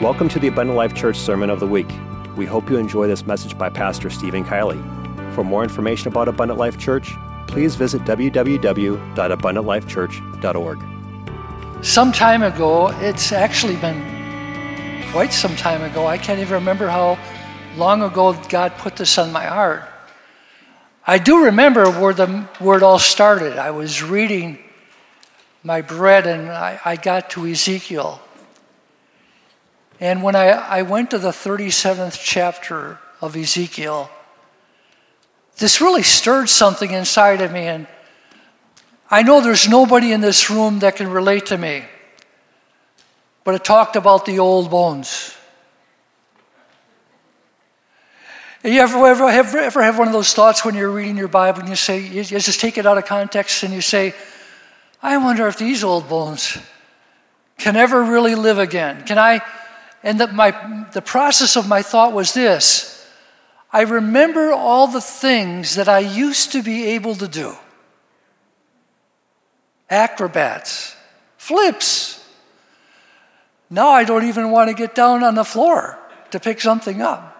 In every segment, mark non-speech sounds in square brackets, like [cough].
Welcome to the Abundant Life Church Sermon of the Week. We hope you enjoy this message by Pastor Steven Kielley. For more information about Abundant Life Church, please visit www.abundantlifechurch.org. Some time ago, it's actually been quite some time ago. I can't even remember how long ago God put this on my heart. I do remember where, the, where it all started. I was reading my bread and I, I got to Ezekiel. And when I, I went to the 37th chapter of Ezekiel, this really stirred something inside of me. And I know there's nobody in this room that can relate to me, but it talked about the old bones. You ever, ever, ever, ever have one of those thoughts when you're reading your Bible and you say, you just take it out of context and you say, I wonder if these old bones can ever really live again? Can I? And the, my, the process of my thought was this I remember all the things that I used to be able to do acrobats, flips. Now I don't even want to get down on the floor to pick something up.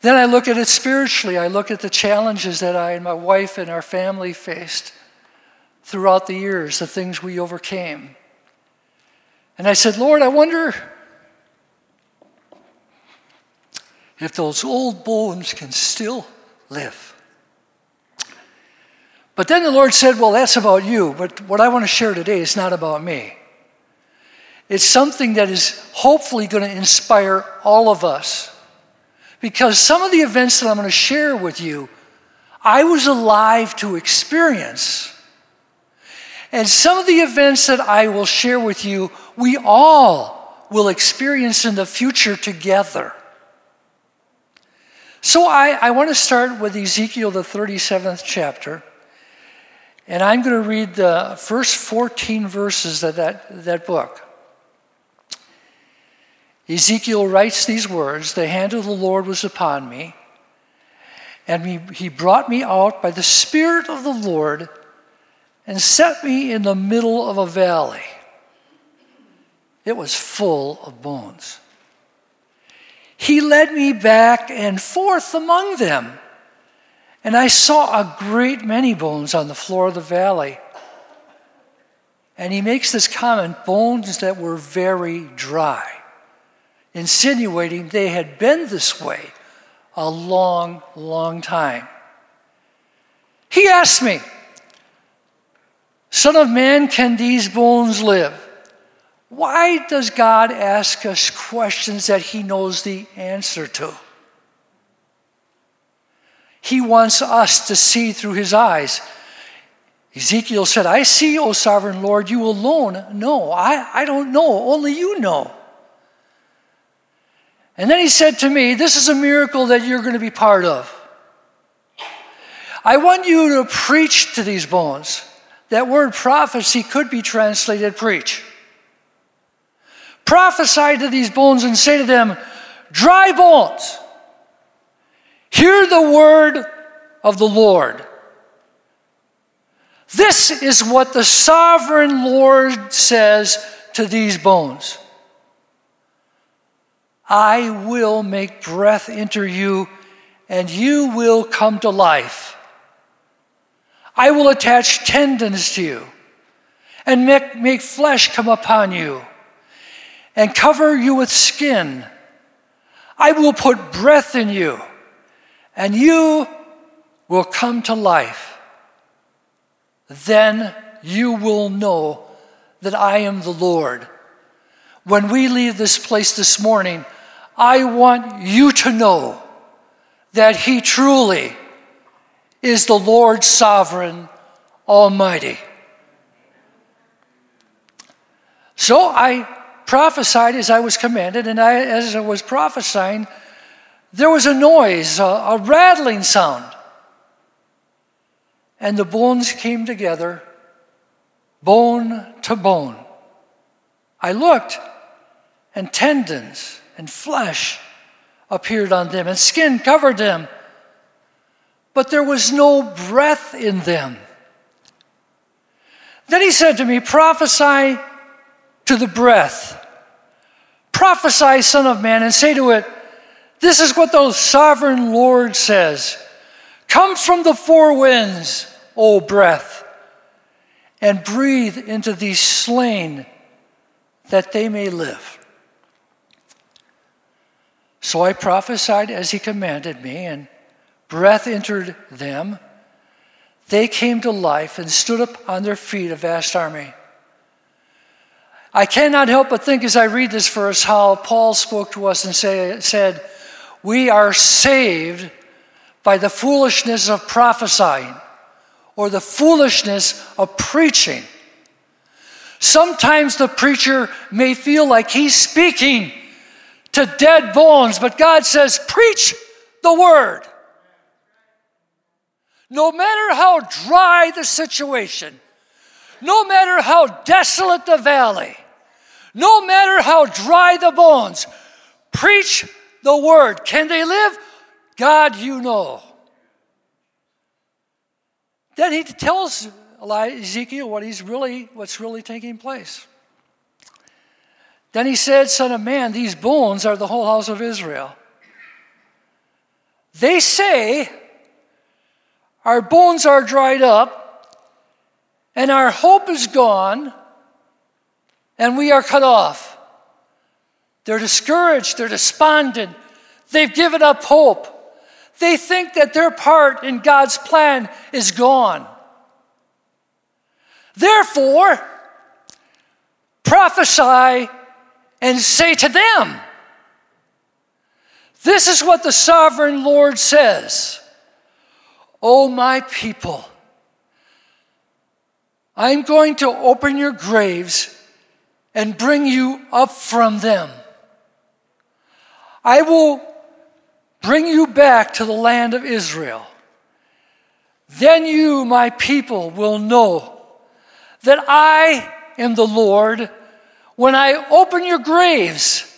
Then I look at it spiritually. I look at the challenges that I and my wife and our family faced throughout the years, the things we overcame. And I said, Lord, I wonder if those old bones can still live. But then the Lord said, Well, that's about you. But what I want to share today is not about me. It's something that is hopefully going to inspire all of us. Because some of the events that I'm going to share with you, I was alive to experience. And some of the events that I will share with you, we all will experience in the future together. So I, I want to start with Ezekiel, the 37th chapter. And I'm going to read the first 14 verses of that, that book. Ezekiel writes these words The hand of the Lord was upon me, and he, he brought me out by the Spirit of the Lord and set me in the middle of a valley. It was full of bones. He led me back and forth among them, and I saw a great many bones on the floor of the valley. And he makes this comment bones that were very dry, insinuating they had been this way a long, long time. He asked me, Son of man, can these bones live? Why does God ask us questions that He knows the answer to? He wants us to see through His eyes. Ezekiel said, I see, O sovereign Lord, you alone know. I, I don't know, only you know. And then he said to me, This is a miracle that you're going to be part of. I want you to preach to these bones. That word prophecy could be translated preach. Prophesy to these bones and say to them, Dry bones, hear the word of the Lord. This is what the sovereign Lord says to these bones I will make breath enter you, and you will come to life. I will attach tendons to you and make, make flesh come upon you and cover you with skin. I will put breath in you and you will come to life. Then you will know that I am the Lord. When we leave this place this morning, I want you to know that He truly is the Lord sovereign, almighty. So I prophesied as I was commanded, and I, as I was prophesying, there was a noise, a, a rattling sound. And the bones came together, bone to bone. I looked, and tendons and flesh appeared on them, and skin covered them but there was no breath in them. Then he said to me, Prophesy to the breath. Prophesy, Son of Man, and say to it, This is what the sovereign Lord says Come from the four winds, O breath, and breathe into these slain that they may live. So I prophesied as he commanded me, and breath entered them. They came to life and stood up on their feet, a vast army. I cannot help but think as I read this verse how Paul spoke to us and say, said, We are saved by the foolishness of prophesying or the foolishness of preaching. Sometimes the preacher may feel like he's speaking to dead bones, but God says, Preach the word. No matter how dry the situation, no matter how desolate the valley, no matter how dry the bones, preach the word. Can they live? God, you know. Then he tells Ezekiel what he's really, what's really taking place. Then he said, Son of man, these bones are the whole house of Israel. They say, Our bones are dried up, and our hope is gone, and we are cut off. They're discouraged, they're despondent, they've given up hope. They think that their part in God's plan is gone. Therefore, prophesy and say to them, This is what the sovereign Lord says. O my people, I'm going to open your graves and bring you up from them. I will bring you back to the land of Israel. Then you, my people, will know that I am the Lord when I open your graves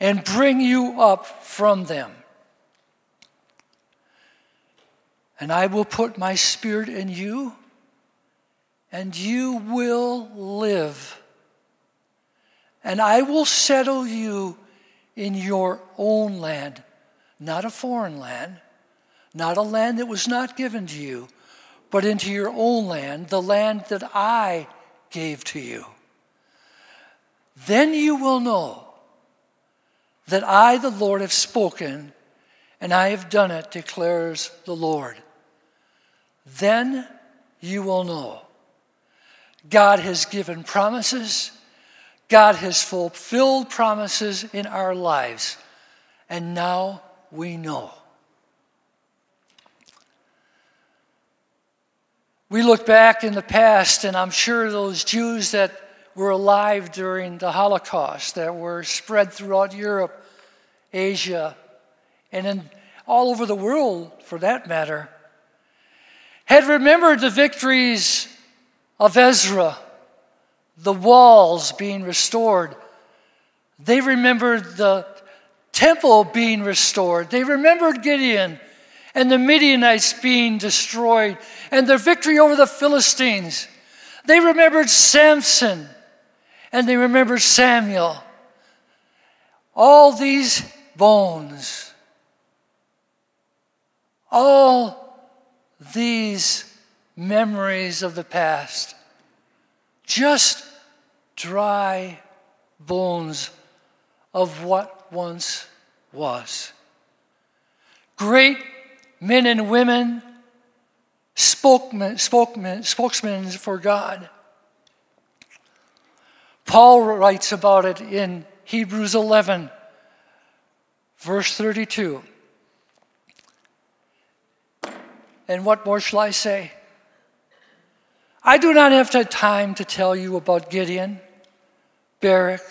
and bring you up from them. And I will put my spirit in you, and you will live. And I will settle you in your own land, not a foreign land, not a land that was not given to you but into your own land, the land that I gave to you. Then you will know that I, the Lord, have spoken, and I have done it, declares the Lord. Then you will know. God has given promises, God has fulfilled promises in our lives, and now we know. We look back in the past, and I'm sure those Jews that were alive during the Holocaust, that were spread throughout Europe, Asia, and in all over the world for that matter, had remembered the victories of Ezra, the walls being restored. They remembered the temple being restored. They remembered Gideon and the Midianites being destroyed and their victory over the Philistines. They remembered Samson and they remembered Samuel. All these bones, all these memories of the past, just dry bones of what once was. Great men and women, spokesmen, spokesmen, spokesmen for God. Paul writes about it in Hebrews 11, verse 32. And what more shall I say? I do not have time to tell you about Gideon, Barak,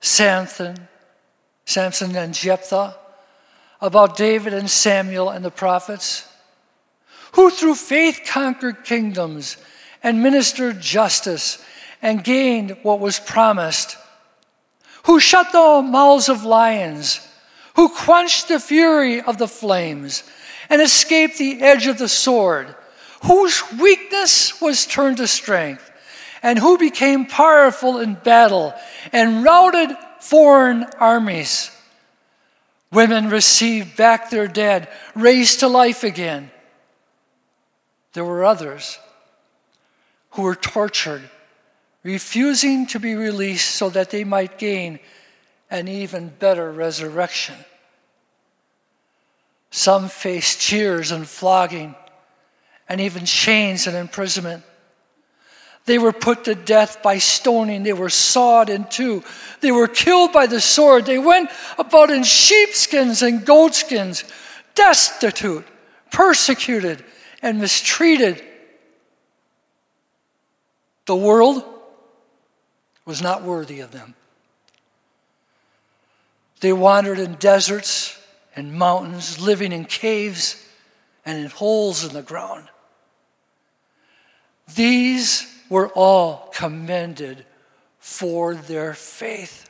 Samson, Samson and Jephthah about David and Samuel and the prophets, who through faith conquered kingdoms and ministered justice and gained what was promised, who shut the mouths of lions, who quenched the fury of the flames and escaped the edge of the sword, whose weakness was turned to strength, and who became powerful in battle and routed foreign armies. Women received back their dead, raised to life again. There were others who were tortured, refusing to be released so that they might gain an even better resurrection. Some faced jeers and flogging, and even chains and imprisonment. They were put to death by stoning. They were sawed in two. They were killed by the sword. They went about in sheepskins and goatskins, destitute, persecuted, and mistreated. The world was not worthy of them. They wandered in deserts and mountains, living in caves and in holes in the ground. These were all commended for their faith.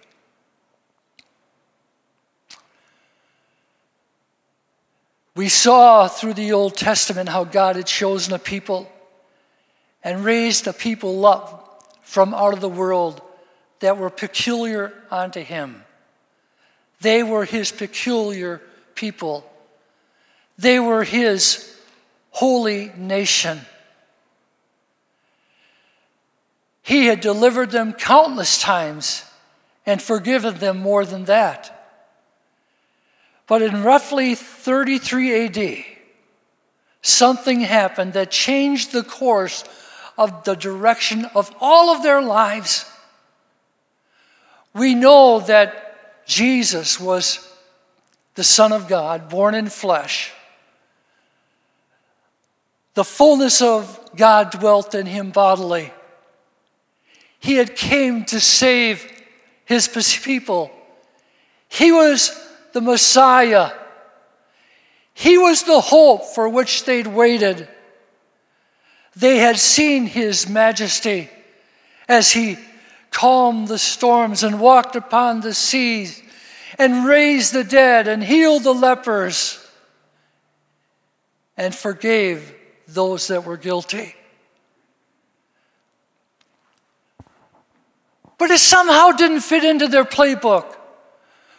We saw through the Old Testament how God had chosen a people and raised a people up from out of the world that were peculiar unto Him. They were His peculiar people, they were His holy nation. He had delivered them countless times and forgiven them more than that. But in roughly 33 AD, something happened that changed the course of the direction of all of their lives. We know that Jesus was the Son of God, born in flesh. The fullness of God dwelt in him bodily. He had came to save his people. He was the Messiah. He was the hope for which they'd waited. They had seen his majesty as he calmed the storms and walked upon the seas and raised the dead and healed the lepers and forgave those that were guilty. But it somehow didn't fit into their playbook.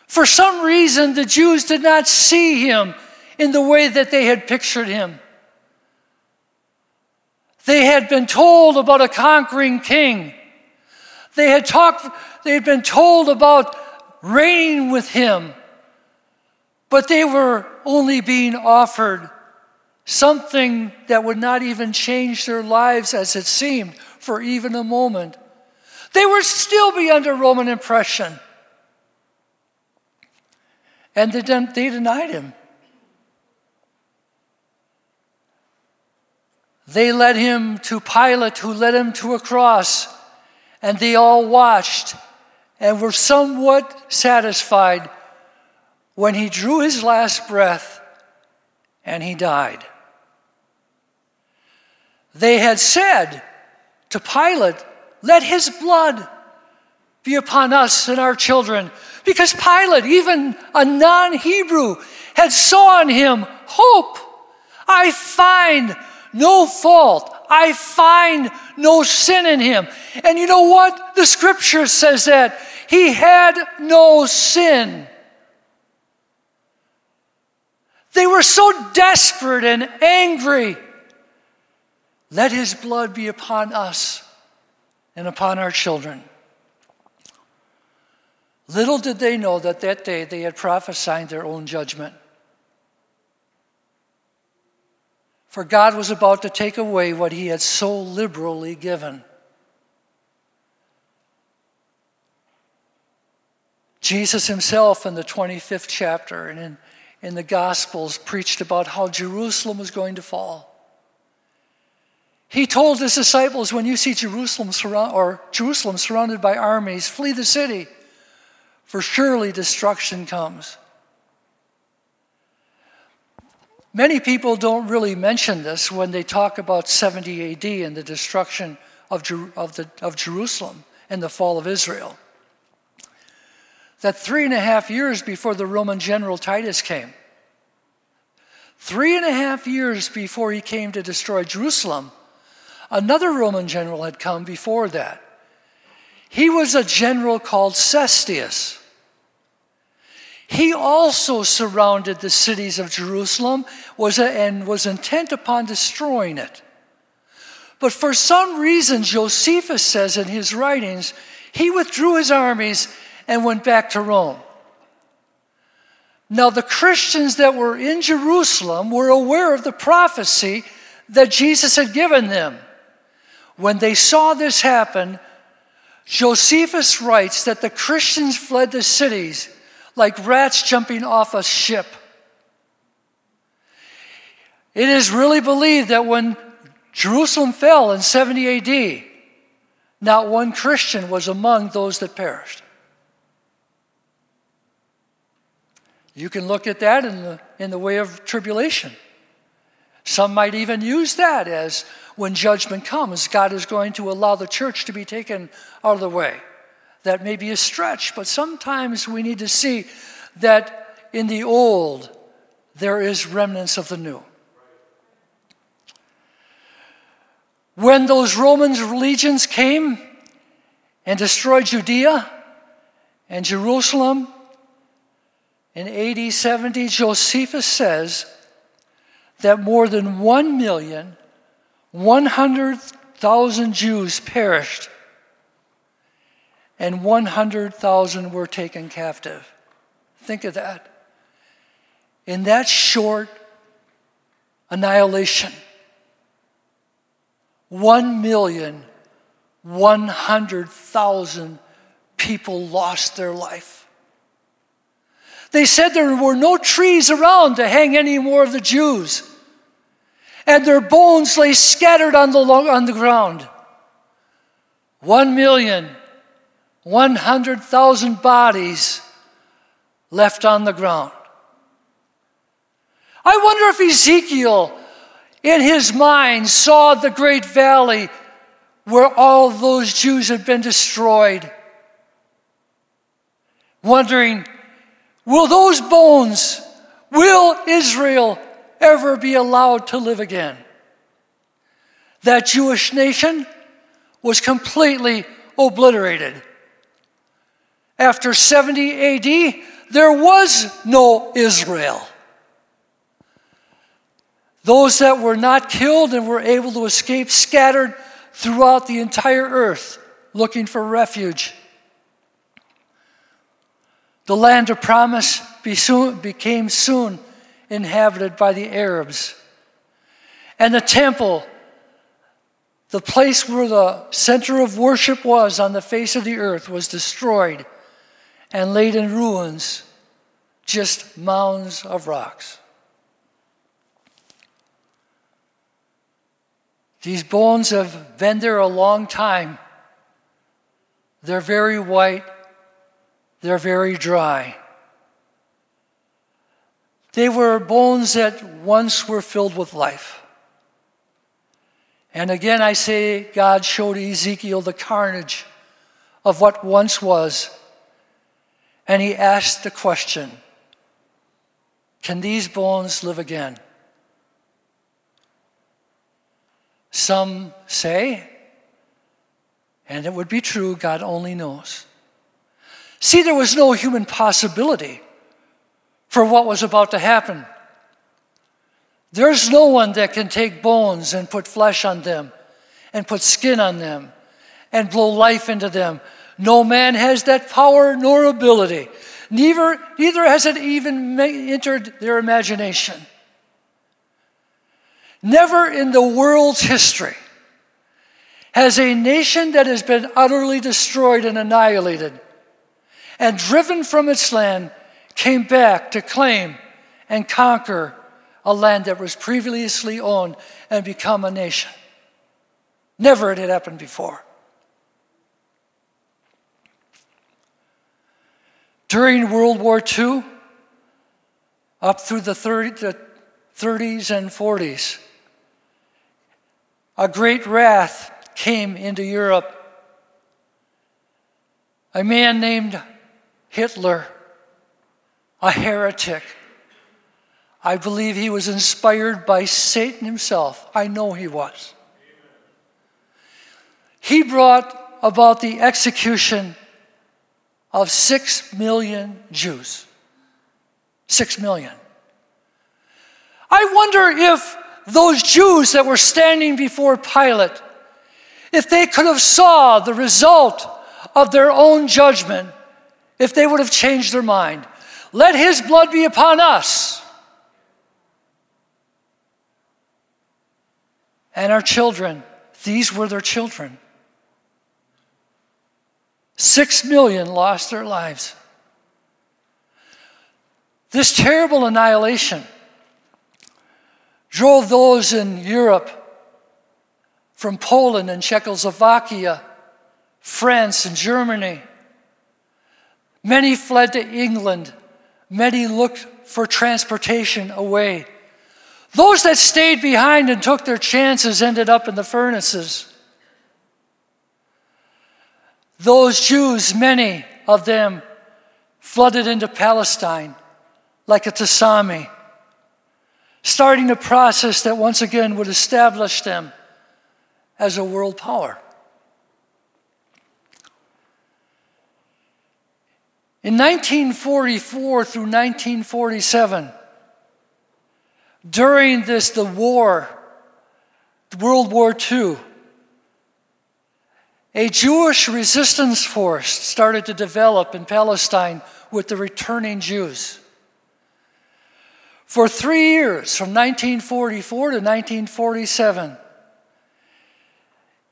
For some reason, the Jews did not see him in the way that they had pictured him. They had been told about a conquering king. They had talked, they had been told about reigning with him. But they were only being offered something that would not even change their lives as it seemed for even a moment. They would still be under Roman oppression. And they, they denied him. They led him to Pilate, who led him to a cross, and they all watched and were somewhat satisfied when he drew his last breath and he died. They had said to Pilate, let his blood be upon us and our children. Because Pilate, even a non Hebrew, had saw in him hope. I find no fault. I find no sin in him. And you know what? The scripture says that he had no sin. They were so desperate and angry. Let his blood be upon us and upon our children. Little did they know that that day they had prophesied their own judgment. For God was about to take away what he had so liberally given. Jesus himself in the 25th chapter and in, in the Gospels preached about how Jerusalem was going to fall. He told his disciples, when you see Jerusalem, surround, or Jerusalem surrounded by armies, flee the city, for surely destruction comes. Many people don't really mention this when they talk about 70 AD and the destruction of, Jer- of, the, of Jerusalem and the fall of Israel. That three and a half years before the Roman general Titus came, three and a half years before he came to destroy Jerusalem, Another Roman general had come before that. He was a general called Cestius. He also surrounded the cities of Jerusalem was a, and was intent upon destroying it. But for some reason, Josephus says in his writings, he withdrew his armies and went back to Rome. Now, the Christians that were in Jerusalem were aware of the prophecy that Jesus had given them. When they saw this happen, Josephus writes that the Christians fled the cities like rats jumping off a ship. It is really believed that when Jerusalem fell in 70 AD, not one Christian was among those that perished. You can look at that in the, in the way of tribulation. Some might even use that as when judgment comes, God is going to allow the church to be taken out of the way. That may be a stretch, but sometimes we need to see that in the old, there is remnants of the new. When those Roman legions came and destroyed Judea and Jerusalem in AD 70, Josephus says that more than 1 million 100,000 Jews perished and 100,000 were taken captive. Think of that. In that short annihilation, 1,100,000 people lost their life. They said there were no trees around to hang any more of the Jews and their bones lay scattered on the, on the ground. One million, one hundred thousand bodies left on the ground. I wonder if Ezekiel, in his mind, saw the great valley where all those Jews had been destroyed, wondering, will those bones, will Israel ever be allowed to live again. That Jewish nation was completely obliterated. After 70 AD, there was no Israel. Those that were not killed and were able to escape scattered throughout the entire earth looking for refuge. The land of promise became soon inhabited by the Arabs. And the temple, the place where the center of worship was on the face of the earth, was destroyed and laid in ruins, just mounds of rocks. These bones have been there a long time. They're very white, they're very dry. They were bones that once were filled with life. And again, I say, God showed Ezekiel the carnage of what once was. And he asked the question Can these bones live again? Some say, and it would be true, God only knows. See, there was no human possibility for what was about to happen. There's no one that can take bones and put flesh on them and put skin on them and blow life into them. No man has that power nor ability. Neither, neither has it even entered their imagination. Never in the world's history has a nation that has been utterly destroyed and annihilated and driven from its land came back to claim and conquer a land that was previously owned and become a nation. Never had it happened before. During World War II, up through the, 30, 30s and 40s, a great wrath came into Europe. A man named Hitler a heretic. I believe he was inspired by Satan himself. I know he was. He brought about the execution of six million Jews. Six million. I wonder if those Jews that were standing before Pilate, if they could have saw the result of their own judgment, if they would have changed their mind. Let his blood be upon us and our children. These were their children. Six million lost their lives. This terrible annihilation drove those in Europe from Poland and Czechoslovakia, France and Germany. Many fled to England. Many looked for transportation away. Those that stayed behind and took their chances ended up in the furnaces. Those Jews, many of them, flooded into Palestine like a tsunami, starting a process that once again would establish them as a world power. In 1944 through 1947, during this, the war, World War II, a Jewish resistance force started to develop in Palestine with the returning Jews. For three years, from 1944 to 1947,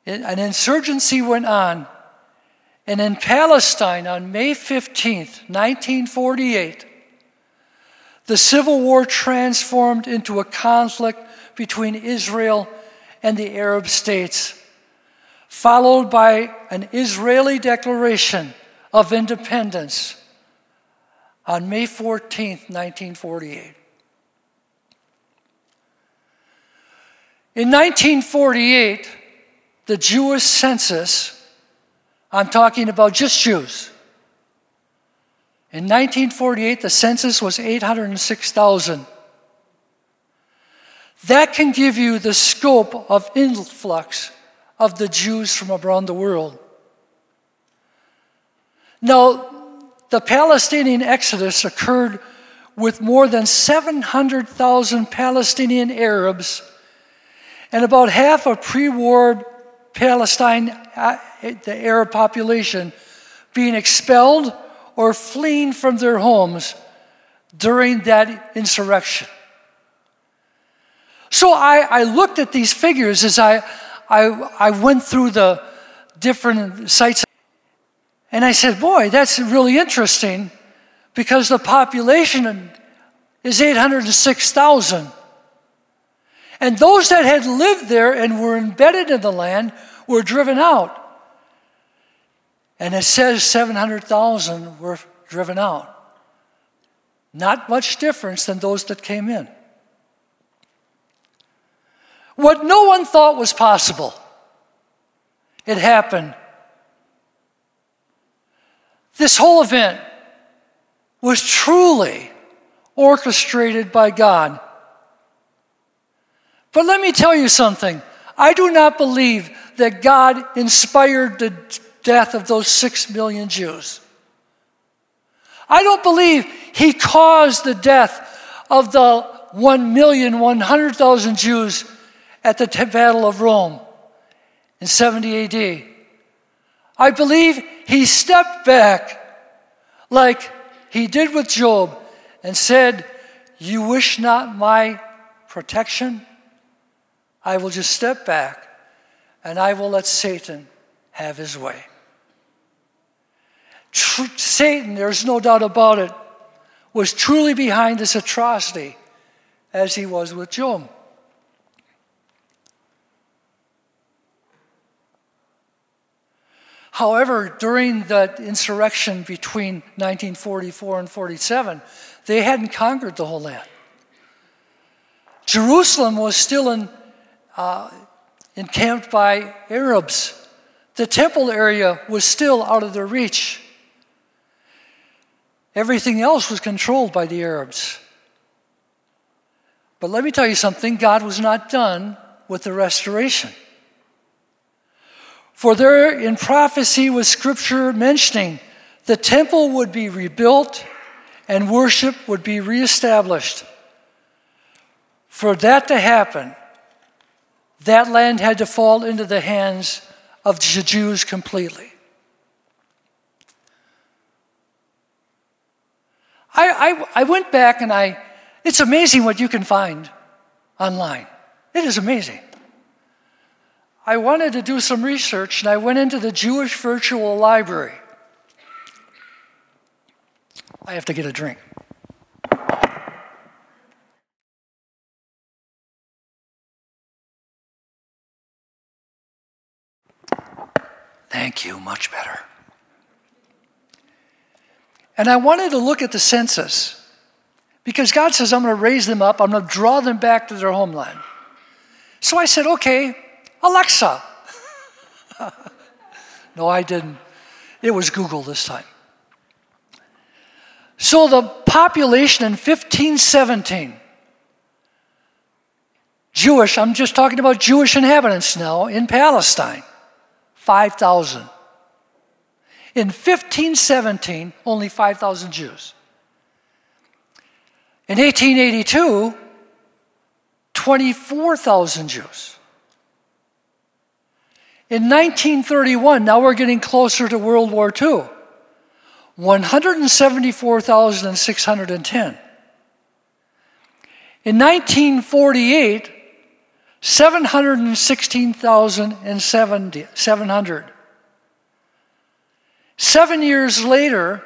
an insurgency went on. And in Palestine on May 15th, 1948, the Civil War transformed into a conflict between Israel and the Arab states, followed by an Israeli declaration of independence on May 14, 1948. In 1948, the Jewish census, I'm talking about just Jews, in 1948, the census was 806,000. That can give you the scope of influx of the Jews from around the world. Now, the Palestinian exodus occurred with more than 700,000 Palestinian Arabs and about half of pre war Palestine, uh, the Arab population, being expelled or fleeing from their homes during that insurrection. So I, I looked at these figures as I, I, I went through the different sites, and I said, Boy, that's really interesting because the population is 806,000. And those that had lived there and were embedded in the land were driven out. And it says 700,000 were driven out. Not much difference than those that came in. What no one thought was possible, it happened. This whole event was truly orchestrated by God. But let me tell you something. I do not believe that God inspired the death of those six million Jews. I don't believe he caused the death of the 1,100,000 Jews at the Battle of Rome in 70 AD. I believe he stepped back like he did with Job and said, You wish not my protection? I will just step back and I will let Satan have his way. Tr- Satan, there's no doubt about it, was truly behind this atrocity as he was with Job. However, during the insurrection between 1944 and 47, they hadn't conquered the whole land. Jerusalem was still in, uh, encamped by Arabs. The temple area was still out of their reach. Everything else was controlled by the Arabs. But let me tell you something God was not done with the restoration. For there in prophecy was scripture mentioning the temple would be rebuilt and worship would be reestablished. For that to happen, that land had to fall into the hands of the Jews completely. I, I, I went back and I, it's amazing what you can find online. It is amazing. I wanted to do some research and I went into the Jewish Virtual Library. I have to get a drink. Thank you, much better. And I wanted to look at the census because God says, I'm going to raise them up, I'm going to draw them back to their homeland. So I said, okay, Alexa. [laughs] no, I didn't. It was Google this time. So the population in 1517, Jewish, I'm just talking about Jewish inhabitants now in Palestine, 5,000. In 1517, only 5,000 Jews. In 1882, 24,000 Jews. In 1931, now we're getting closer to World War II, 174,610. In 1948, 716,700. Seven years later,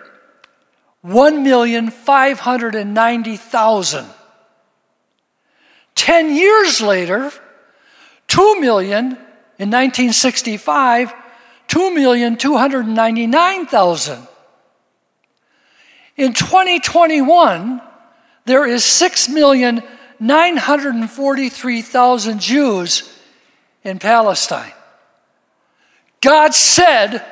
1,590,000. Ten years later, 2 million in 1965, 2,299,000. In 2021, there is 6,943,000 Jews in Palestine. God said,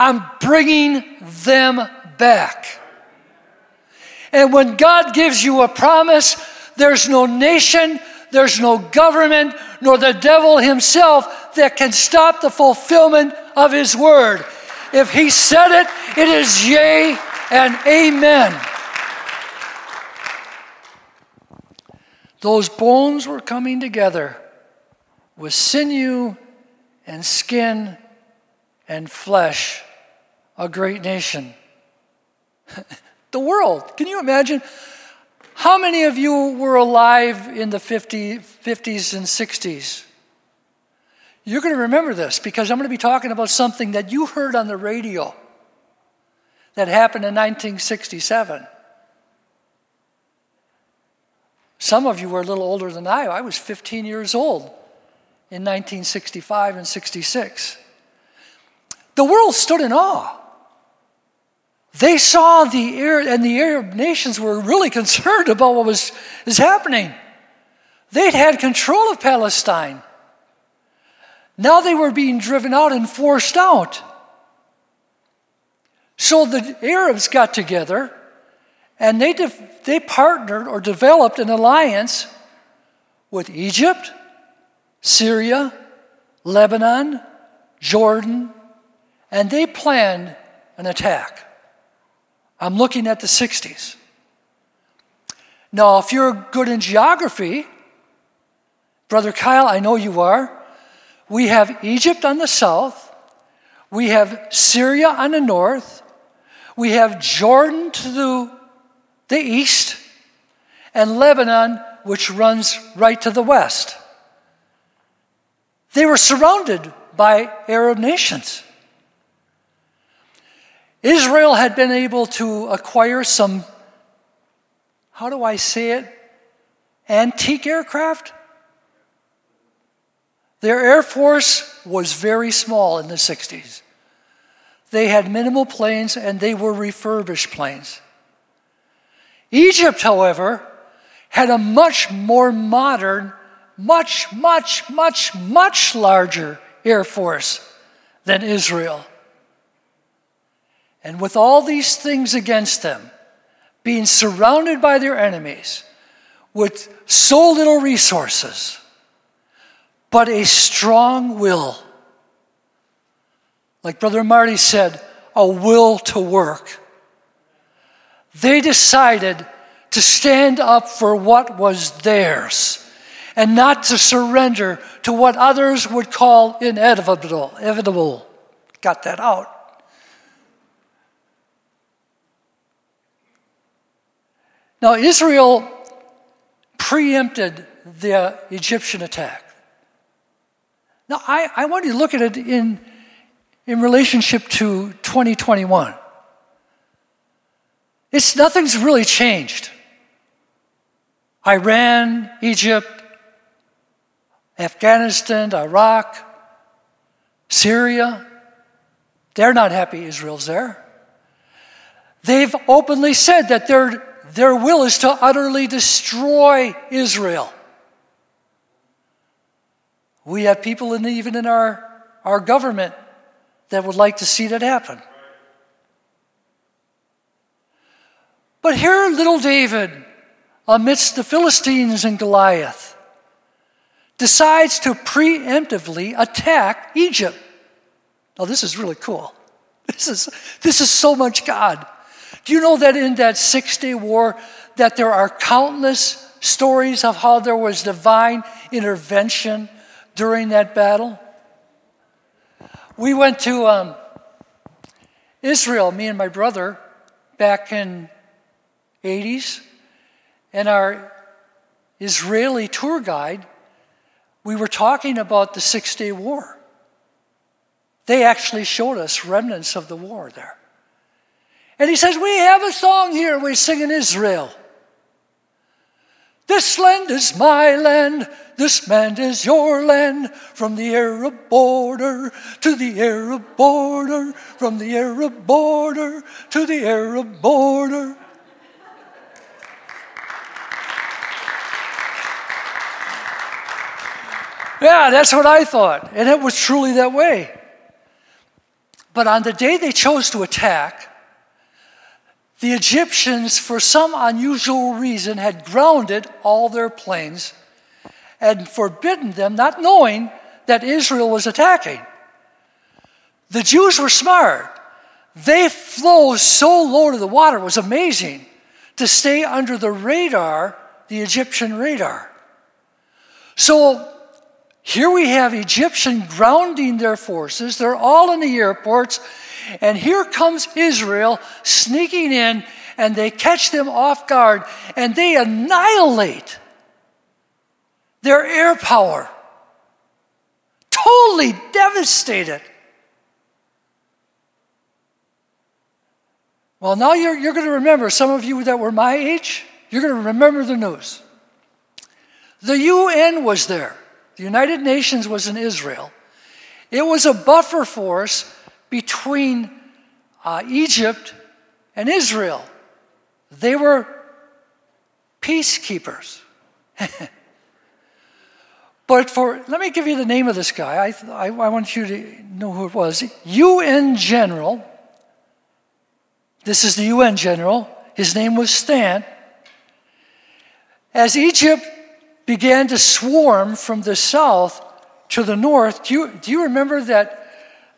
I'm bringing them back. And when God gives you a promise, there's no nation, there's no government, nor the devil himself that can stop the fulfillment of his word. If he said it, it is yea and amen. Those bones were coming together with sinew and skin and flesh, a great nation. [laughs] the world. Can you imagine? How many of you were alive in the 50, 50s and 60s? You're going to remember this because I'm going to be talking about something that you heard on the radio that happened in 1967. Some of you were a little older than I. I was 15 years old in 1965 and 66. The world stood in awe. They saw the Arab, and the Arab nations were really concerned about what was is happening. They'd had control of Palestine. Now they were being driven out and forced out. So the Arabs got together and they, de- they partnered or developed an alliance with Egypt, Syria, Lebanon, Jordan, and they planned an attack. I'm looking at the 60s. Now, if you're good in geography, Brother Kyle, I know you are, we have Egypt on the south, we have Syria on the north, we have Jordan to the, the east, and Lebanon, which runs right to the west. They were surrounded by Arab nations. Israel had been able to acquire some, how do I say it, antique aircraft. Their Air Force was very small in the 60s. They had minimal planes and they were refurbished planes. Egypt, however, had a much more modern, much, much, much, much larger Air Force than Israel. And with all these things against them, being surrounded by their enemies, with so little resources, but a strong will. Like Brother Marty said, a will to work. they decided to stand up for what was theirs and not to surrender to what others would call inevitable. Got that out. Now, Israel preempted the Egyptian attack. Now, I, I want you to look at it in, in relationship to 2021. It's nothing's really changed. Iran, Egypt, Afghanistan, Iraq, Syria, they're not happy Israel's there. They've openly said that their, their will is to utterly destroy Israel. We have people in, even in our, our government that would like to see that happen. But here, little David, amidst the Philistines and Goliath, decides to preemptively attack Egypt. Now, this is really cool. This is, this is so much God. Do you know that in that six day war, that there are countless stories of how there was divine intervention during that battle? We went to um, Israel, me and my brother, back in 80s, and our Israeli tour guide, we were talking about the Six Day War. They actually showed us remnants of the war there. And he says, We have a song here we sing in Israel. This land is my land, this land is your land, from the Arab border to the Arab border, from the Arab border to the Arab border. Yeah, that's what I thought. And it was truly that way. But on the day they chose to attack, the Egyptians, for some unusual reason, had grounded all their planes and forbidden them, not knowing that Israel was attacking. The Jews were smart. They flew so low to the water, it was amazing to stay under the radar, the Egyptian radar. So here we have Egyptian grounding their forces. They're all in the airports. And here comes Israel sneaking in, and they catch them off guard, and they annihilate their air power. Totally devastated. Well, now you're, you're going to remember, some of you that were my age, you're going to remember the news. The UN was there. The United Nations was in Israel. It was a buffer force between uh, Egypt and Israel. They were peacekeepers. [laughs] but for, let me give you the name of this guy. I, I, I want you to know who it was. UN General. This is the UN General. His name was Stan. As Egypt began to swarm from the south to the north. Do you, do you remember that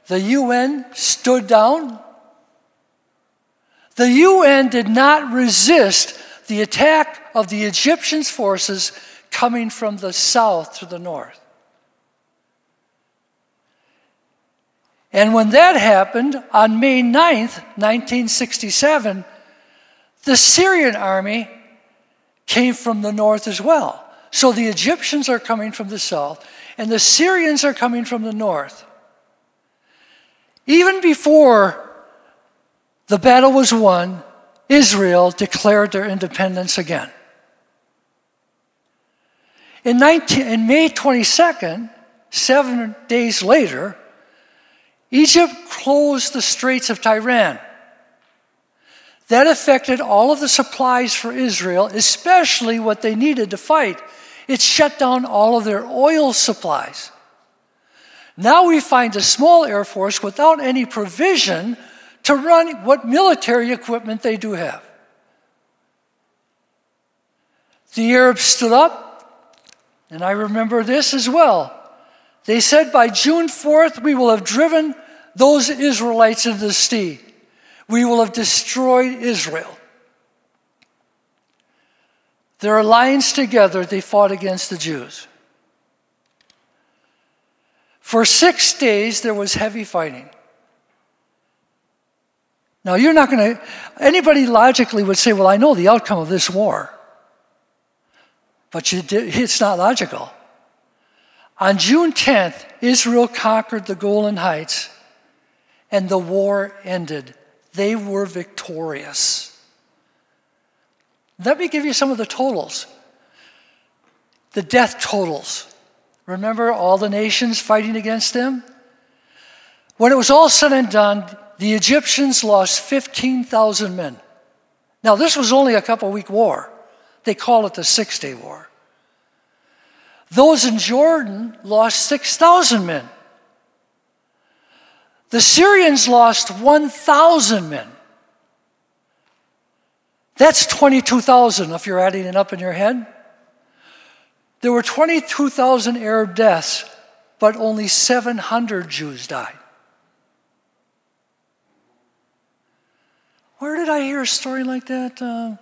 the UN stood down? The UN did not resist the attack of the Egyptians' forces coming from the south to the north. And when that happened on May 9th, 1967, the Syrian army came from the north as well. So the Egyptians are coming from the south, and the Syrians are coming from the north. Even before the battle was won, Israel declared their independence again. In, 19, in May 22nd, seven days later, Egypt closed the Straits of Tiran. That affected all of the supplies for Israel, especially what they needed to fight it shut down all of their oil supplies. Now we find a small Air Force without any provision to run what military equipment they do have. The Arabs stood up, and I remember this as well. They said by June 4th, we will have driven those Israelites into the sea. We will have destroyed Israel. their alliance together, they fought against the Jews. For six days, there was heavy fighting. Now, you're not going to, anybody logically would say, Well, I know the outcome of this war. But did, it's not logical. On June 10th, Israel conquered the Golan Heights and the war ended. They were victorious. Let me give you some of the totals. The death totals. Remember all the nations fighting against them? When it was all said and done, the Egyptians lost 15,000 men. Now, this was only a couple week war. They call it the Six Day War. Those in Jordan lost 6,000 men. The Syrians lost 1,000 men. That's 22,000 if you're adding it up in your head. There were 22,000 Arab deaths, but only 700 Jews died. Where did I hear a story like that? Uh,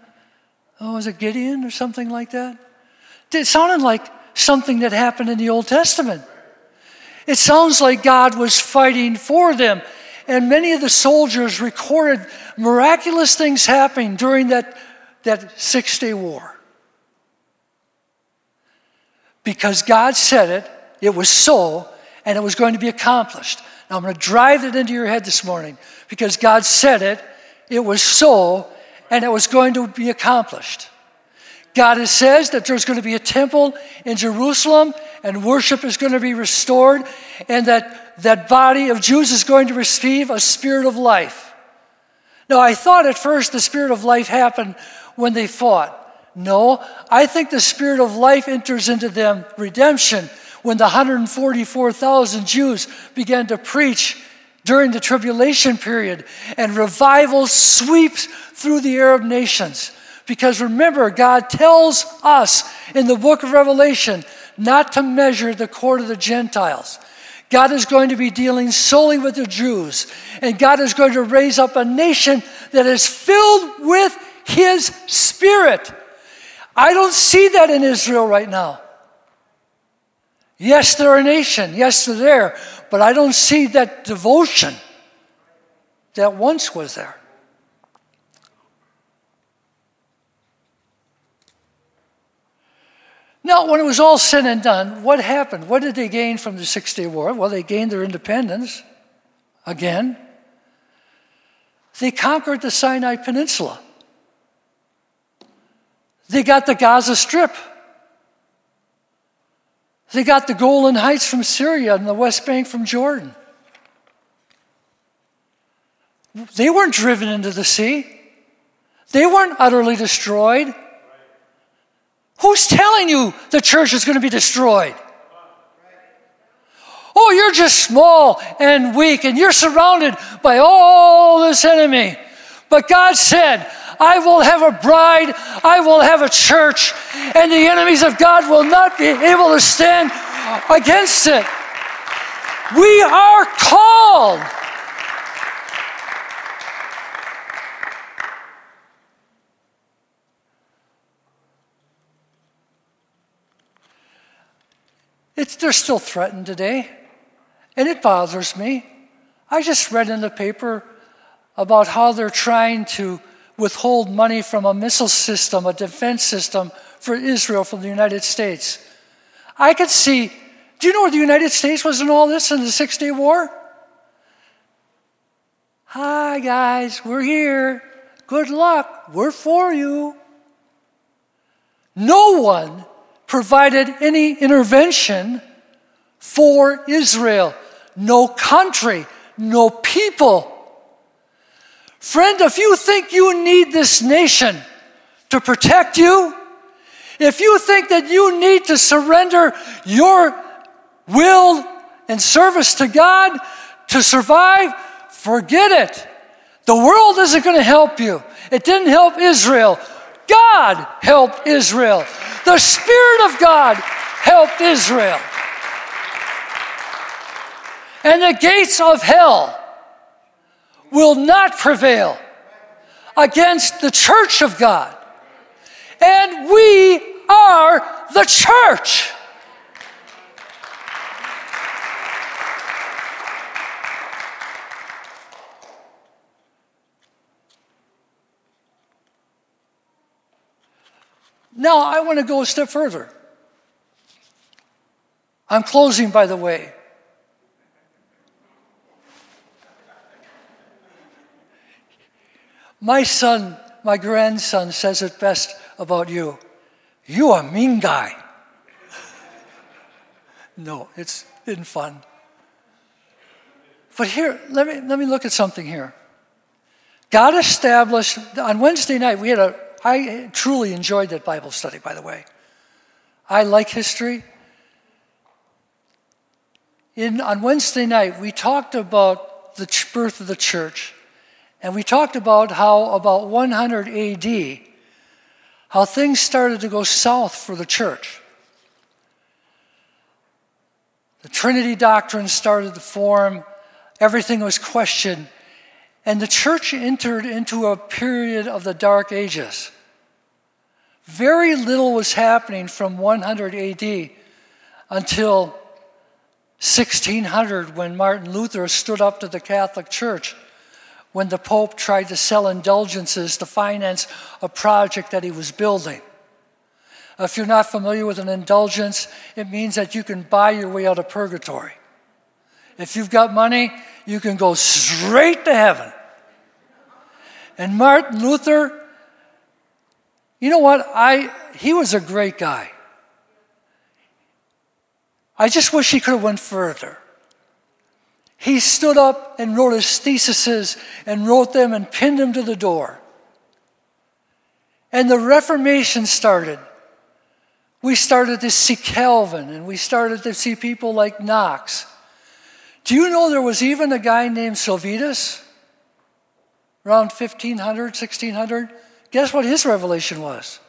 oh, was it Gideon or something like that? It sounded like something that happened in the Old Testament. It sounds like God was fighting for them. And many of the soldiers recorded miraculous things happening during that, that six day war. Because God said it, it was so, and it was going to be accomplished. Now I'm going to drive it into your head this morning because God said it, it was so, and it was going to be accomplished. God says that there's going to be a temple in Jerusalem and worship is going to be restored and that that body of Jews is going to receive a spirit of life. Now, I thought at first the spirit of life happened when they fought. No, I think the spirit of life enters into them redemption when the 144,000 Jews began to preach during the tribulation period and revival sweeps through the Arab nations. Because remember, God tells us in the book of Revelation not to measure the court of the Gentiles. God is going to be dealing solely with the Jews, and God is going to raise up a nation that is filled with His Spirit. I don't see that in Israel right now. Yes, they're a nation. Yes, they're there. But I don't see that devotion that once was there. Now, when it was all said and done, what happened? What did they gain from the Six Day War? Well, they gained their independence again. They conquered the Sinai Peninsula. They got the Gaza Strip. They got the Golan Heights from Syria and the West Bank from Jordan. They weren't driven into the sea, they weren't utterly destroyed. Who's telling you the church is going to be destroyed? Oh, you're just small and weak and you're surrounded by all this enemy. But God said, I will have a bride, I will have a church, and the enemies of God will not be able to stand against it. We are called It's, they're still threatened today, and it bothers me. I just read in the paper about how they're trying to withhold money from a missile system, a defense system for Israel from the United States. I could see, do you know where the United States was in all this in the Six Day War? Hi, guys, we're here. Good luck. We're for you. No one provided any intervention for Israel. No country, no people. Friend, if you think you need this nation to protect you, if you think that you need to surrender your will and service to God to survive, forget it. The world isn't going to help you. It didn't help Israel. God helped Israel. The Spirit of God helped Israel. And the gates of hell will not prevail against the church of God. and we are the church. Now, I want to go a step further. I'm closing, by the way. My son, my grandson, says it best about you. You are a mean guy. [laughs] no, it's been fun. But here, let me, let me look at something here. God established, on Wednesday night, we had a, I truly enjoyed that Bible study, by the way. I like history. In, on Wednesday night, we talked about the birth of the church, and we talked about how, about 100 AD, how things started to go south for the church. The Trinity doctrine started to form, everything was questioned, and the church entered into a period of the Dark Ages. Very little was happening from 100 AD until 1600 when Martin Luther stood up to the Catholic Church when the Pope tried to sell indulgences to finance a project that he was building. If you're not familiar with an indulgence, it means that you can buy your way out of purgatory. If you've got money, you can go straight to heaven. And Martin Luther, you know what? I, he was a great guy. I just wish he could have went further. He stood up and wrote his theses and wrote them and pinned them to the door. And the Reformation started. We started to see Calvin and we started to see people like Knox. Do you know there was even a guy named Servetus around 1500, 1600? Guess what his revelation was?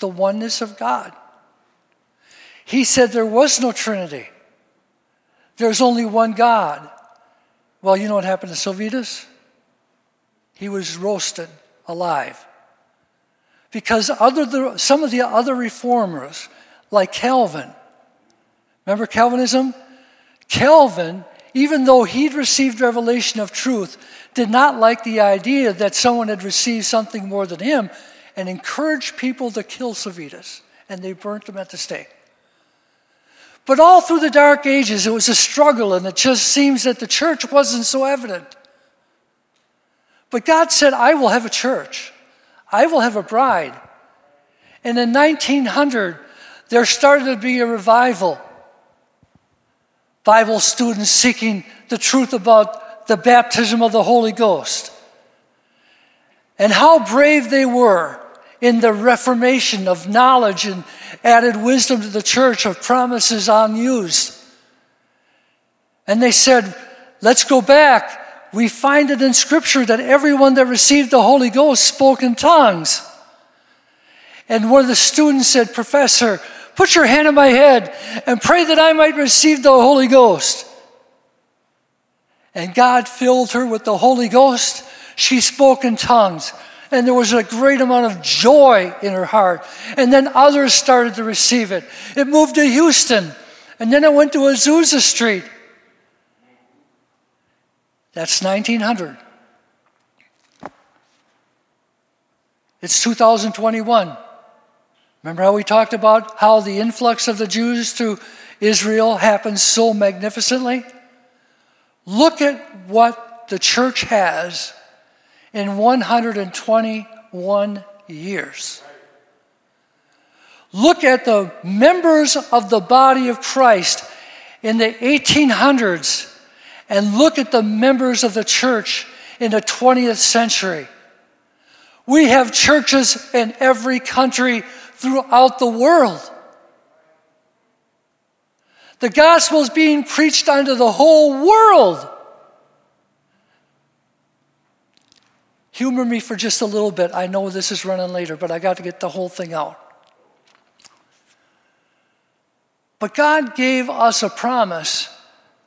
The oneness of God. He said there was no Trinity. There's only one God. Well, you know what happened to Servetus? He was roasted alive. Because other the, some of the other reformers, like Calvin, remember Calvinism? Calvin, even though he'd received revelation of truth, did not like the idea that someone had received something more than him and encouraged people to kill Servetus, and they burnt him at the stake. But all through the Dark Ages, it was a struggle, and it just seems that the church wasn't so evident. But God said, I will have a church, I will have a bride. And in 1900, there started to be a revival. Bible students seeking the truth about the baptism of the Holy Ghost. And how brave they were in the reformation of knowledge and added wisdom to the church of promises unused. And they said, let's go back. We find it in Scripture that everyone that received the Holy Ghost spoke in tongues. And one of the students said, Professor, put your hand on my head and pray that I might receive the Holy Ghost. And God filled her with the Holy Ghost. She spoke in tongues and there was a great amount of joy in her heart. And then others started to receive it. It moved to Houston, and then it went to Azusa Street. That's 1900. It's 2021. Remember how we talked about how the influx of the Jews to Israel happened so magnificently? Look at what the church has in 121 years. Look at the members of the body of Christ in the 1800s and look at the members of the church in the 20th century. We have churches in every country throughout the world. The gospel is being preached unto the whole world. Humor me for just a little bit. I know this is running later, but I got to get the whole thing out. But God gave us a promise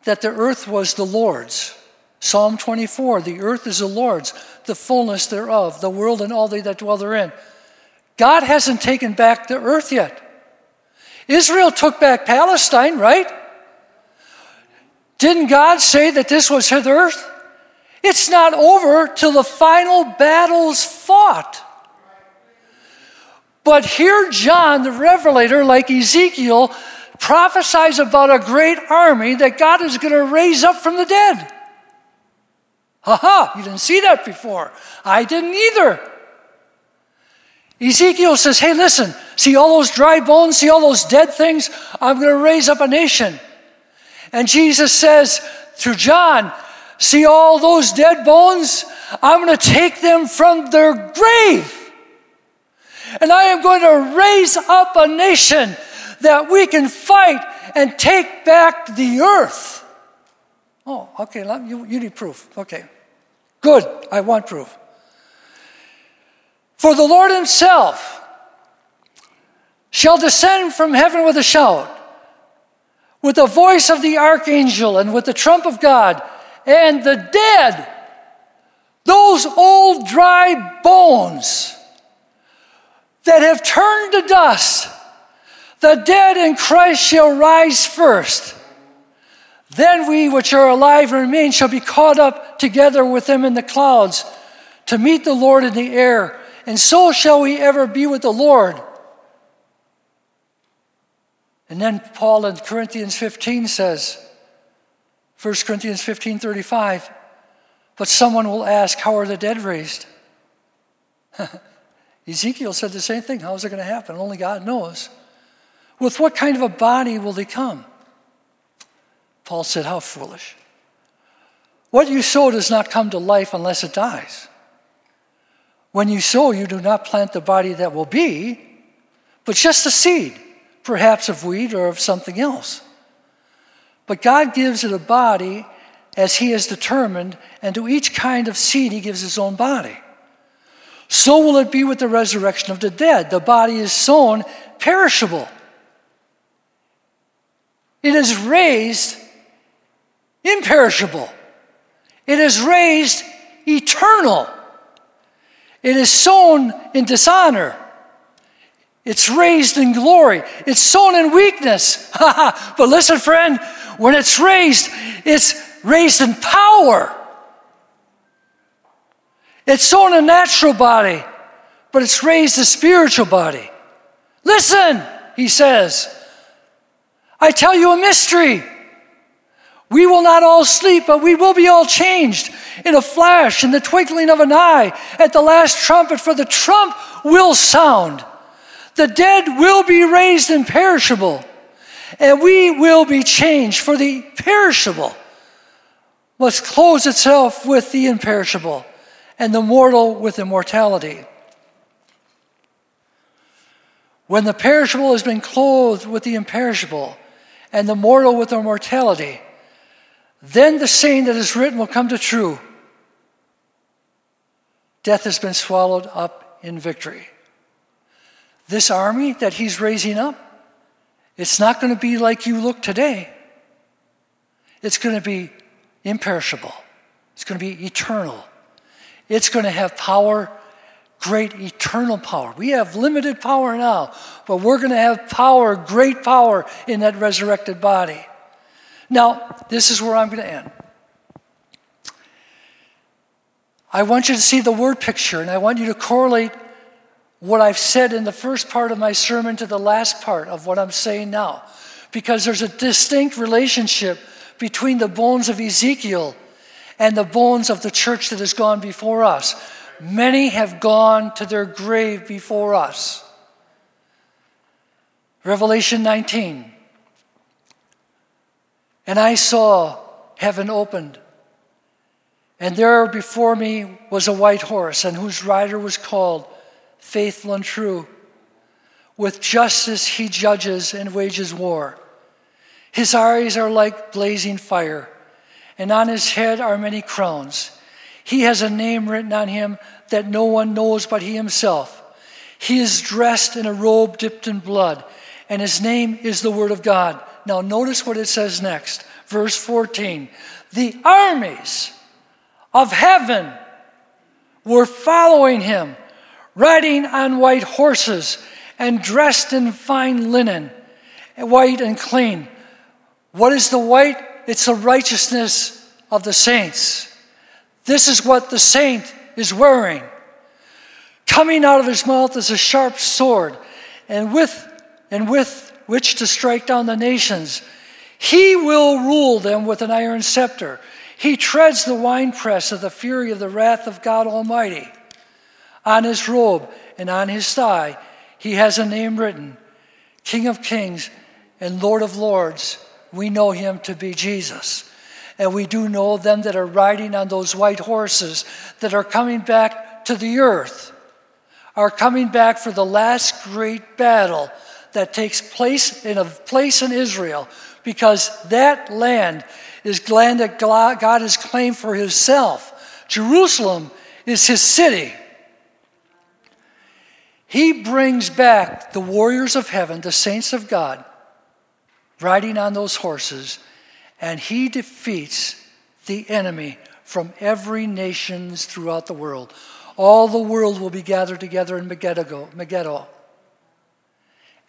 that the earth was the Lord's. Psalm 24 the earth is the Lord's, the fullness thereof, the world and all they that dwell therein. God hasn't taken back the earth yet. Israel took back Palestine, right? Didn't God say that this was his earth? It's not over till the final battle's fought. But here, John, the Revelator, like Ezekiel, prophesies about a great army that God is going to raise up from the dead. Haha, you didn't see that before. I didn't either. Ezekiel says, Hey, listen, see all those dry bones, see all those dead things? I'm going to raise up a nation. And Jesus says through John, See all those dead bones? I'm going to take them from their grave. And I am going to raise up a nation that we can fight and take back the earth. Oh, okay, you, you need proof. Okay, good, I want proof. For the Lord Himself shall descend from heaven with a shout, with the voice of the archangel, and with the trump of God, and the dead, those old dry bones that have turned to dust, the dead in Christ shall rise first. Then we which are alive and remain shall be caught up together with them in the clouds to meet the Lord in the air and so shall we ever be with the Lord. And then Paul in Corinthians 15 says, 1 Corinthians 15 35, but someone will ask, How are the dead raised? [laughs] Ezekiel said the same thing. How is it going to happen? Only God knows. With what kind of a body will they come? Paul said, How foolish. What you sow does not come to life unless it dies. When you sow, you do not plant the body that will be, but just a seed, perhaps of wheat or of something else. But God gives it a body as He has determined, and to each kind of seed, He gives His own body. So will it be with the resurrection of the dead. The body is sown perishable, it is raised imperishable, it is raised eternal. It is sown in dishonor. It's raised in glory. It's sown in weakness. [laughs] but listen, friend, when it's raised, it's raised in power. It's sown a natural body, but it's raised a spiritual body. Listen, he says, I tell you a mystery. We will not all sleep, but we will be all changed in a flash, in the twinkling of an eye, at the last trumpet, for the trump will sound. The dead will be raised imperishable, and we will be changed, for the perishable must clothe itself with the imperishable, and the mortal with immortality. When the perishable has been clothed with the imperishable, and the mortal with immortality, then the saying that is written will come to true Death has been swallowed up in victory. This army that he's raising up, it's not going to be like you look today. It's going to be imperishable. It's going to be eternal. It's going to have power, great eternal power. We have limited power now, but we're going to have power, great power in that resurrected body. Now, this is where I'm going to end. I want you to see the word picture, and I want you to correlate what I've said in the first part of my sermon to the last part of what I'm saying now. Because there's a distinct relationship between the bones of Ezekiel and the bones of the church that has gone before us. Many have gone to their grave before us. Revelation 19. And I saw heaven opened. And there before me was a white horse, and whose rider was called Faithful and True. With justice he judges and wages war. His eyes are like blazing fire, and on his head are many crowns. He has a name written on him that no one knows but he himself. He is dressed in a robe dipped in blood, and his name is the Word of God. Now, notice what it says next. Verse 14 The armies of heaven were following him, riding on white horses and dressed in fine linen, white and clean. What is the white? It's the righteousness of the saints. This is what the saint is wearing. Coming out of his mouth is a sharp sword, and with and with which to strike down the nations. He will rule them with an iron scepter. He treads the winepress of the fury of the wrath of God Almighty. On his robe and on his thigh, he has a name written King of Kings and Lord of Lords. We know him to be Jesus. And we do know them that are riding on those white horses that are coming back to the earth, are coming back for the last great battle that takes place in a place in Israel, because that land is land that God has claimed for himself. Jerusalem is his city. He brings back the warriors of heaven, the saints of God, riding on those horses, and he defeats the enemy from every nations throughout the world. All the world will be gathered together in Megiddo.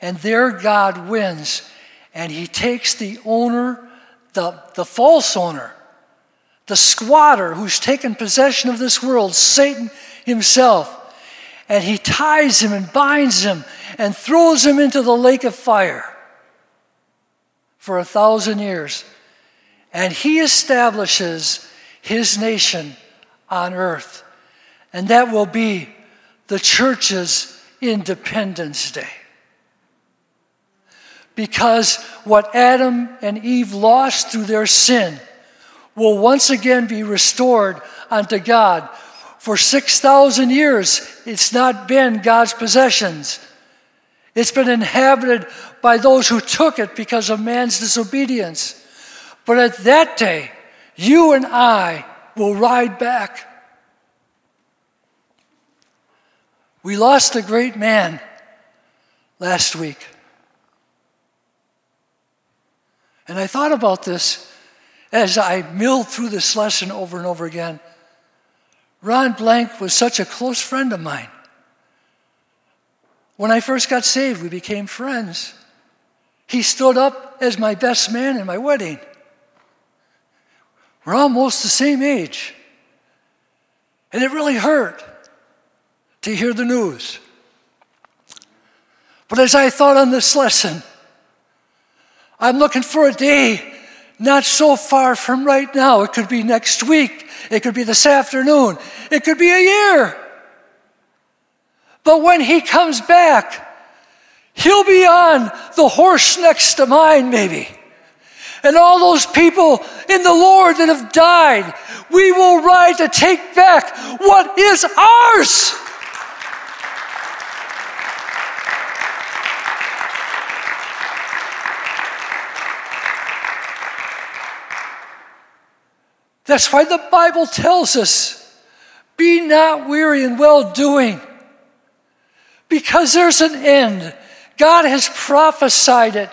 And there God wins, and he takes the owner, the, the false owner, the squatter who's taken possession of this world, Satan himself, and he ties him and binds him and throws him into the lake of fire for a thousand years. And he establishes his nation on earth. And that will be the church's Independence Day. Because what Adam and Eve lost through their sin will once again be restored unto God. For 6,000 years, it's not been God's possessions. It's been inhabited by those who took it because of man's disobedience. But at that day, you and I will ride back. We lost a great man last week. And I thought about this as I milled through this lesson over and over again. Ron Blank was such a close friend of mine. When I first got saved, we became friends. He stood up as my best man in my wedding. We're almost the same age. And it really hurt to hear the news. But as I thought on this lesson, I'm looking for a day not so far from right now. It could be next week, it could be this afternoon, it could be a year. But when he comes back, he'll be on the horse next to mine, maybe and all those people in the Lord that have died, we will ride to take back what is ours. That's why the Bible tells us be not weary in well doing, because there's an end. God has prophesied it.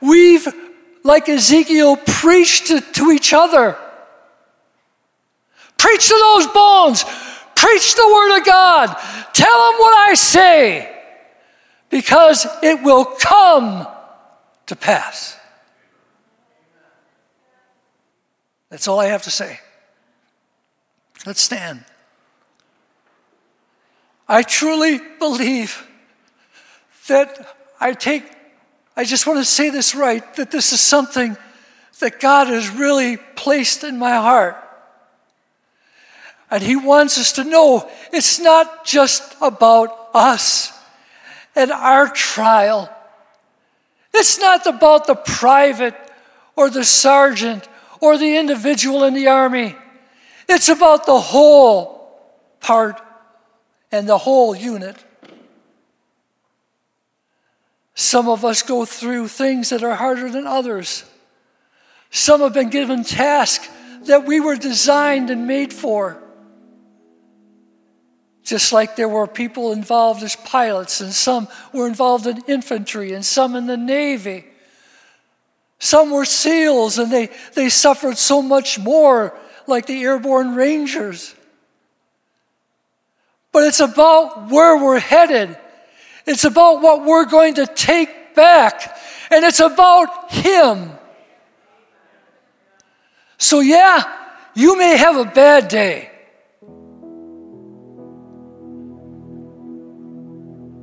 We've like Ezekiel, preached to, to each other. Preach to those bones. Preach the word of God. Tell them what I say because it will come to pass. That's all I have to say. Let's stand. I truly believe that I take I just want to say this right that this is something that God has really placed in my heart. And He wants us to know it's not just about us and our trial. It's not about the private or the sergeant or the individual in the army. It's about the whole part and the whole unit. Some of us go through things that are harder than others. Some have been given tasks that we were designed and made for. Just like there were people involved as pilots, and some were involved in infantry, and some in the Navy. Some were SEALs, and they, they suffered so much more, like the airborne rangers. but it's about where we're headed. It's about what we're going to take back, and it's about Him. So, yeah, you may have a bad day.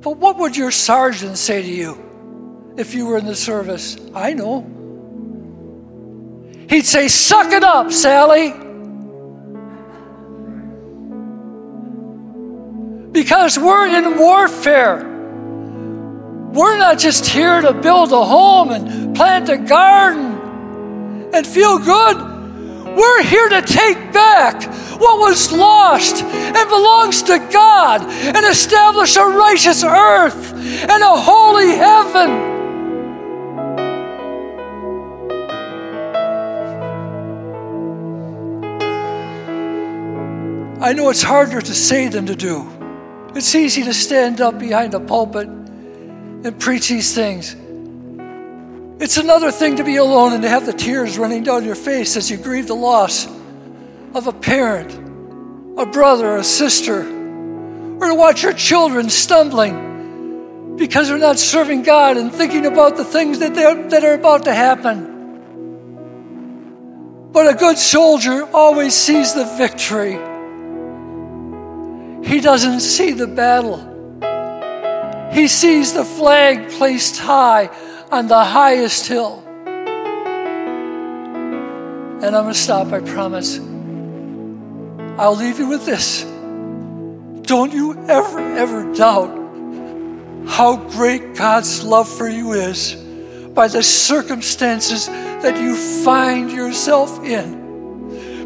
But what would your sergeant say to you if you were in the service? I know. He'd say, Suck it up, Sally. Because we're in warfare. We're not just here to build a home and plant a garden and feel good. We're here to take back what was lost and belongs to God and establish a righteous earth and a holy heaven. I know it's harder to say than to do. It's easy to stand up behind a pulpit and preach these things. It's another thing to be alone and to have the tears running down your face as you grieve the loss of a parent, a brother, a sister, or to watch your children stumbling because they're not serving God and thinking about the things that, that are about to happen. But a good soldier always sees the victory. He doesn't see the battle. He sees the flag placed high on the highest hill. And I'm going to stop, I promise. I'll leave you with this. Don't you ever, ever doubt how great God's love for you is by the circumstances that you find yourself in.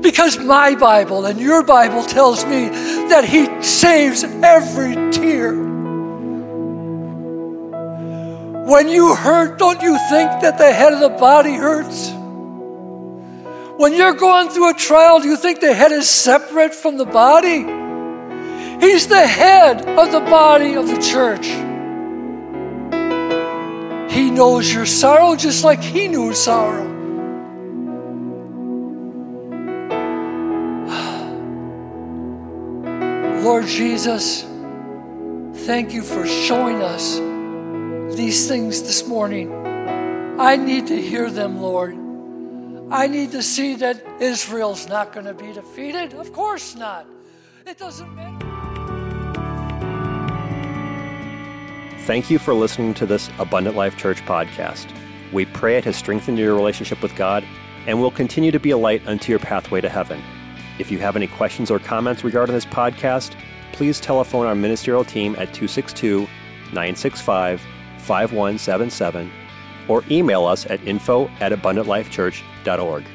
Because my Bible and your Bible tells me that He saves every tear. When you hurt, don't you think that the head of the body hurts? When you're going through a trial, do you think the head is separate from the body? He's the head of the body of the church. He knows your sorrow just like He knew sorrow. Jesus, thank you for showing us these things this morning. I need to hear them, Lord. I need to see that Israel's not going to be defeated. Of course not. It doesn't matter. Thank you for listening to this Abundant Life Church podcast. We pray it has strengthened your relationship with God and will continue to be a light unto your pathway to heaven. If you have any questions or comments regarding this podcast, please telephone our ministerial team at 262 965 5177 or email us at info at abundantlifechurch.org.